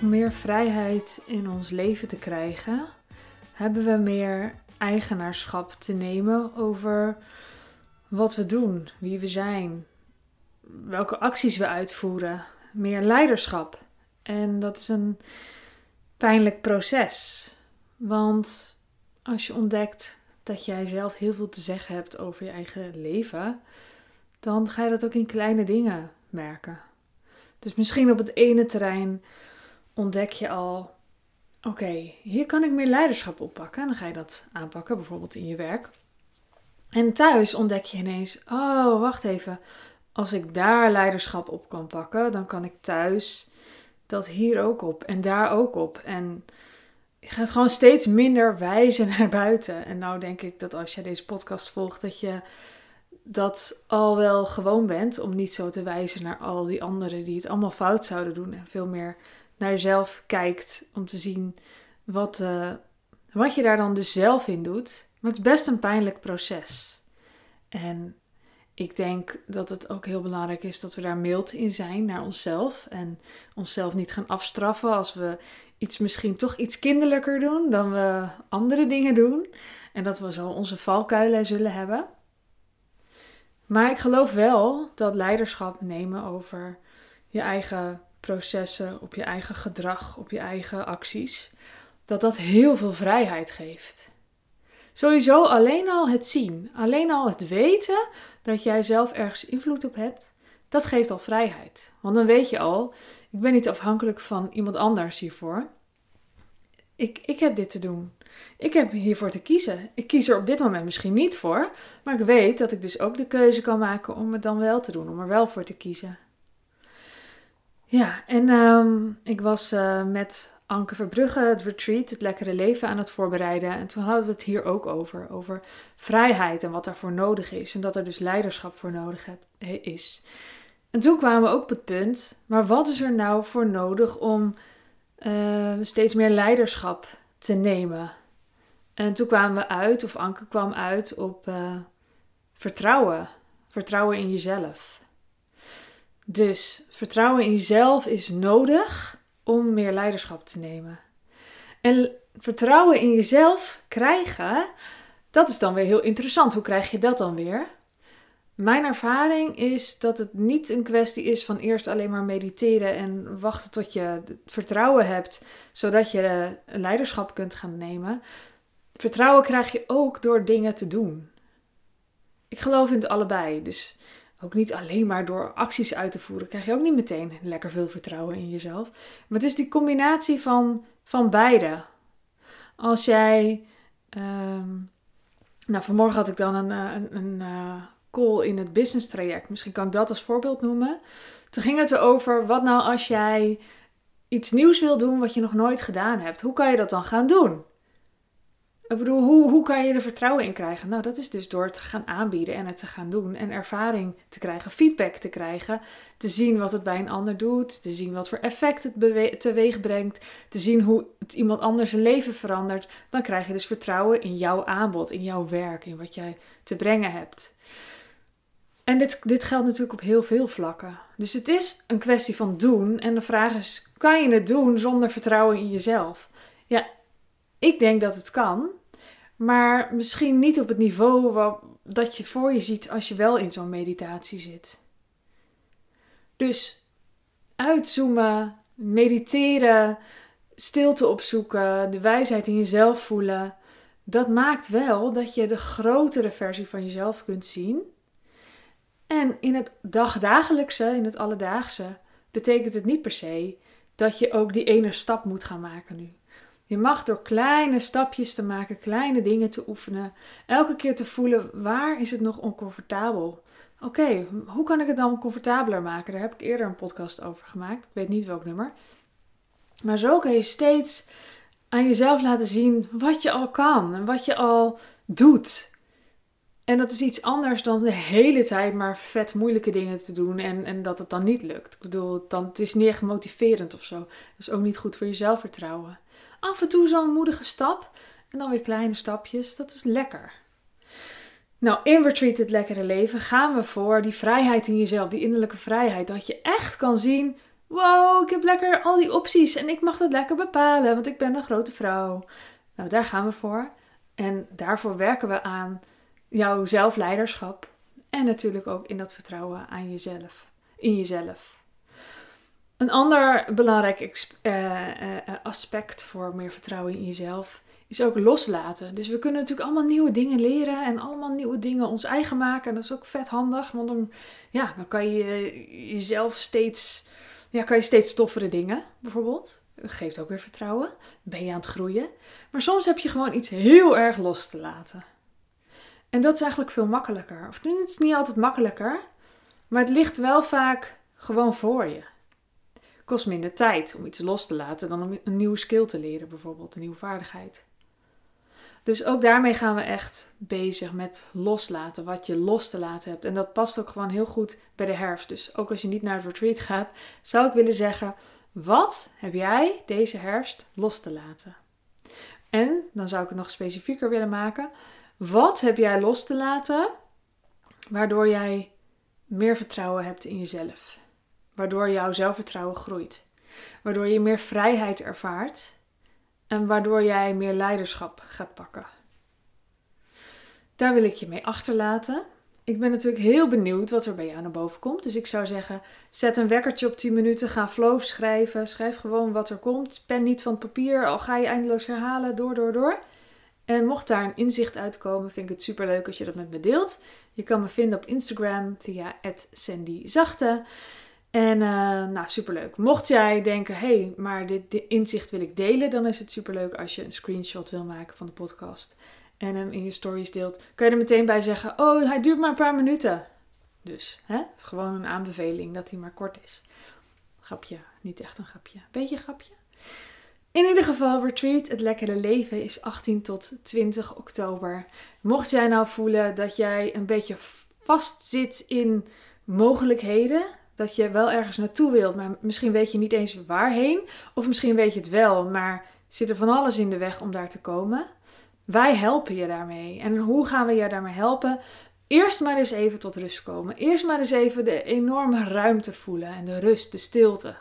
Om meer vrijheid in ons leven te krijgen, hebben we meer eigenaarschap te nemen over wat we doen, wie we zijn, welke acties we uitvoeren. Meer leiderschap. En dat is een pijnlijk proces. Want als je ontdekt dat jij zelf heel veel te zeggen hebt over je eigen leven, dan ga je dat ook in kleine dingen merken. Dus misschien op het ene terrein ontdek je al: oké, hier kan ik meer leiderschap oppakken. En dan ga je dat aanpakken, bijvoorbeeld in je werk. En thuis ontdek je ineens: oh, wacht even. Als ik daar leiderschap op kan pakken, dan kan ik thuis dat hier ook op en daar ook op. En je gaat gewoon steeds minder wijzen naar buiten. En nou denk ik dat als je deze podcast volgt, dat je dat al wel gewoon bent om niet zo te wijzen naar al die anderen die het allemaal fout zouden doen. En veel meer naar jezelf kijkt om te zien wat, uh, wat je daar dan dus zelf in doet. Het is best een pijnlijk proces. En ik denk dat het ook heel belangrijk is dat we daar mild in zijn naar onszelf. En onszelf niet gaan afstraffen als we iets misschien toch iets kinderlijker doen dan we andere dingen doen. En dat we zo onze valkuilen zullen hebben. Maar ik geloof wel dat leiderschap nemen over je eigen processen, op je eigen gedrag, op je eigen acties, dat dat heel veel vrijheid geeft. Sowieso alleen al het zien, alleen al het weten dat jij zelf ergens invloed op hebt, dat geeft al vrijheid. Want dan weet je al, ik ben niet afhankelijk van iemand anders hiervoor. Ik, ik heb dit te doen. Ik heb hiervoor te kiezen. Ik kies er op dit moment misschien niet voor, maar ik weet dat ik dus ook de keuze kan maken om het dan wel te doen, om er wel voor te kiezen. Ja, en ehm, ik was uh, met Anke Verbrugge het retreat, het lekkere leven aan het voorbereiden. En toen hadden we het hier ook over, over vrijheid en wat daarvoor nodig is. En dat er dus leiderschap voor nodig is. En toen kwamen we ook op het punt, maar wat is er nou voor nodig om uh, steeds meer leiderschap te nemen? En toen kwamen we uit, of Anke kwam uit op uh, vertrouwen. Vertrouwen in jezelf. Dus vertrouwen in jezelf is nodig om meer leiderschap te nemen. En vertrouwen in jezelf krijgen, dat is dan weer heel interessant. Hoe krijg je dat dan weer? Mijn ervaring is dat het niet een kwestie is van eerst alleen maar mediteren en wachten tot je vertrouwen hebt, zodat je leiderschap kunt gaan nemen. Vertrouwen krijg je ook door dingen te doen. Ik geloof in het allebei. Dus ook niet alleen maar door acties uit te voeren, krijg je ook niet meteen lekker veel vertrouwen in jezelf. Maar het is die combinatie van, van beide. Als jij. Ehm, nou, vanmorgen had ik dan een, eh, een, een uh, call in het business traject. Misschien kan ik dat als voorbeeld noemen. Toen ging het erover: wat nou als jij iets nieuws wil doen wat je nog nooit gedaan hebt? Hoe kan je dat dan gaan doen? Ik bedoel, hoe, hoe kan je er vertrouwen in krijgen? Nou, dat is dus door het te gaan aanbieden en het te gaan doen. En ervaring te krijgen, feedback te krijgen. Te zien wat het bij een ander doet. Te zien wat voor effect het teweeg brengt. Te zien hoe het iemand anders zijn leven verandert. Dan krijg je dus vertrouwen in jouw aanbod, in jouw werk, in wat jij te brengen hebt. En dit, dit geldt natuurlijk op heel veel vlakken. Dus het is een kwestie van doen. En de vraag is: kan je het doen zonder vertrouwen in jezelf? Ja, ik denk dat het kan. Maar misschien niet op het niveau wat, dat je voor je ziet als je wel in zo'n meditatie zit. Dus uitzoomen, mediteren, stilte opzoeken, de wijsheid in jezelf voelen. Dat maakt wel dat je de grotere versie van jezelf kunt zien. En in het dagdagelijkse, in het alledaagse, betekent het niet per se dat je ook die ene stap moet gaan maken nu. Je mag door kleine stapjes te maken, kleine dingen te oefenen, elke keer te voelen waar is het nog oncomfortabel. Oké, hoe kan ik het dan comfortabeler maken? Daar heb ik eerder een podcast over gemaakt. Ik weet niet welk nummer. Maar zo kan je steeds aan jezelf laten zien wat je al kan en wat je al doet. En dat is iets anders dan de hele tijd maar vet moeilijke dingen te doen en, en dat het dan niet lukt. Ik bedoel, dan, het is niet echt motiverend of zo. Dat is ook niet goed voor je zelfvertrouwen af en toe zo'n moedige stap. En dan weer kleine stapjes. Dat is lekker. Nou, in Retreat het Lekkere Leven gaan we voor die vrijheid in jezelf, die innerlijke vrijheid. Dat je echt kan zien Wow, ik heb lekker al die opties en ik mag dat lekker bepalen, want ik ben een grote vrouw. Nou, daar gaan we voor. En daarvoor werken we aan jouw zelfleiderschap. En natuurlijk ook in dat vertrouwen aan jezelf. In jezelf. Een ander belangrijk uh, aspect voor meer vertrouwen in jezelf is ook loslaten. Dus we kunnen natuurlijk allemaal nieuwe dingen leren en allemaal nieuwe dingen ons eigen maken. En dat is ook vet handig, want dan, ja, dan kan je jezelf steeds, ja, kan je steeds stoffere dingen bijvoorbeeld. Dat geeft ook weer vertrouwen. Ben je aan het groeien. Maar soms heb je gewoon iets heel erg los te laten. En dat is eigenlijk veel makkelijker. Of het is niet altijd makkelijker. Maar het ligt wel vaak gewoon voor je. Kost minder tijd om iets los te laten dan om een nieuwe skill te leren, bijvoorbeeld, een nieuwe vaardigheid. Dus ook daarmee gaan we echt bezig met loslaten, wat je los te laten hebt. En dat past ook gewoon heel goed bij de herfst. Dus ook als je niet naar het retreat gaat, zou ik willen zeggen: wat heb jij deze herfst los te laten? En dan zou ik het nog specifieker willen maken. Wat heb jij los te laten waardoor jij meer vertrouwen hebt in jezelf? Waardoor jouw zelfvertrouwen groeit. Waardoor je meer vrijheid ervaart en waardoor jij meer leiderschap gaat pakken. Daar wil ik je mee achterlaten. Ik ben natuurlijk heel benieuwd wat er bij jou naar boven komt. Dus ik zou zeggen, zet een wekkertje op 10 minuten. Ga flow schrijven. Schrijf gewoon wat er komt. Pen niet van papier. Al ga je eindeloos herhalen. Door, door, door. En mocht daar een inzicht uitkomen, vind ik het super leuk als je dat met me deelt. Je kan me vinden op Instagram via @sandyzachte. En uh, nou, superleuk. Mocht jij denken, hé, hey, maar dit, dit, inzicht wil ik delen, dan is het superleuk als je een screenshot wil maken van de podcast en hem in je stories deelt. Kun je er meteen bij zeggen, oh, hij duurt maar een paar minuten. Dus, hè, het is gewoon een aanbeveling dat hij maar kort is. Grapje, niet echt een grapje. Beetje grapje. In ieder geval, Retreat, het lekkere leven, is 18 tot 20 oktober. Mocht jij nou voelen dat jij een beetje vastzit in mogelijkheden, dat je wel ergens naartoe wilt, maar misschien weet je niet eens waarheen. Of misschien weet je het wel, maar zit er van alles in de weg om daar te komen. Wij helpen je daarmee. En hoe gaan we je daarmee helpen? Eerst maar eens even tot rust komen. Eerst maar eens even de enorme ruimte voelen en de rust, de stilte.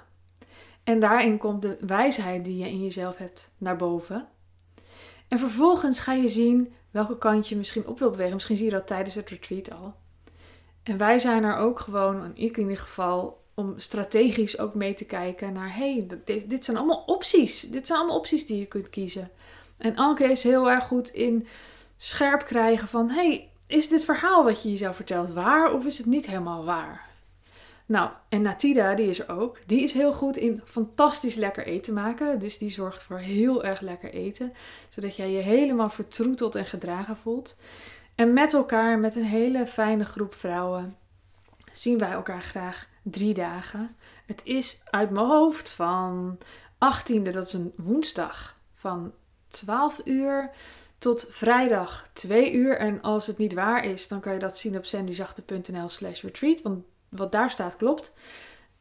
En daarin komt de wijsheid die je in jezelf hebt naar boven. En vervolgens ga je zien welke kant je misschien op wil bewegen. Misschien zie je dat tijdens het retreat al. En wij zijn er ook gewoon, en ik in ieder geval, om strategisch ook mee te kijken naar: hey, dit, dit zijn allemaal opties. Dit zijn allemaal opties die je kunt kiezen. En Anke is heel erg goed in scherp krijgen van: hey, is dit verhaal wat je jezelf vertelt waar of is het niet helemaal waar? Nou, en Natida, die is er ook. Die is heel goed in fantastisch lekker eten maken. Dus die zorgt voor heel erg lekker eten. Zodat jij je helemaal vertroeteld en gedragen voelt. En met elkaar, met een hele fijne groep vrouwen, zien wij elkaar graag drie dagen. Het is uit mijn hoofd van 18e, dat is een woensdag, van 12 uur tot vrijdag 2 uur. En als het niet waar is, dan kan je dat zien op sandyzachte.nl slash retreat. Want wat daar staat klopt.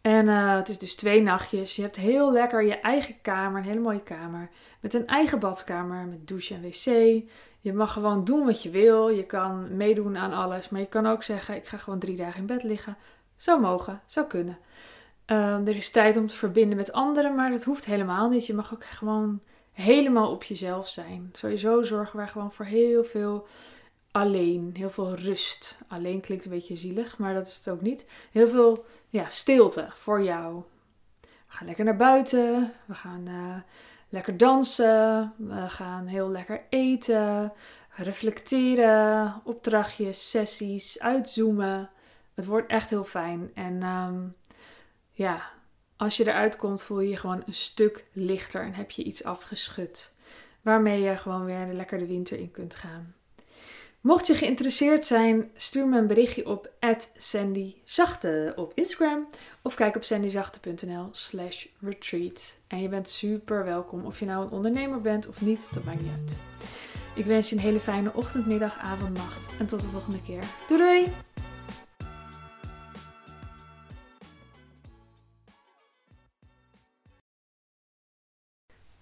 En uh, het is dus twee nachtjes. Je hebt heel lekker je eigen kamer, een hele mooie kamer. Met een eigen badkamer, met douche en wc. Je mag gewoon doen wat je wil. Je kan meedoen aan alles. Maar je kan ook zeggen, ik ga gewoon drie dagen in bed liggen. Zou mogen, zou kunnen. Uh, er is tijd om te verbinden met anderen, maar dat hoeft helemaal niet. Je mag ook gewoon helemaal op jezelf zijn. Sowieso zorgen wij gewoon voor heel veel alleen. Heel veel rust. Alleen klinkt een beetje zielig, maar dat is het ook niet. Heel veel ja, stilte voor jou. We gaan lekker naar buiten. We gaan uh, lekker dansen. We gaan heel lekker eten. Reflecteren. Opdrachtjes, sessies, uitzoomen. Het wordt echt heel fijn. En um, ja, als je eruit komt, voel je je gewoon een stuk lichter en heb je iets afgeschud. Waarmee je gewoon weer lekker de winter in kunt gaan. Mocht je geïnteresseerd zijn, stuur me een berichtje op @sandyzachte op Instagram of kijk op sandyzachte.nl slash retreat. En je bent super welkom of je nou een ondernemer bent of niet, dat maakt niet uit. Ik wens je een hele fijne ochtend, middag, avond, nacht en tot de volgende keer. Doei!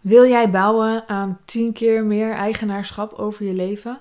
Wil jij bouwen aan 10 keer meer eigenaarschap over je leven?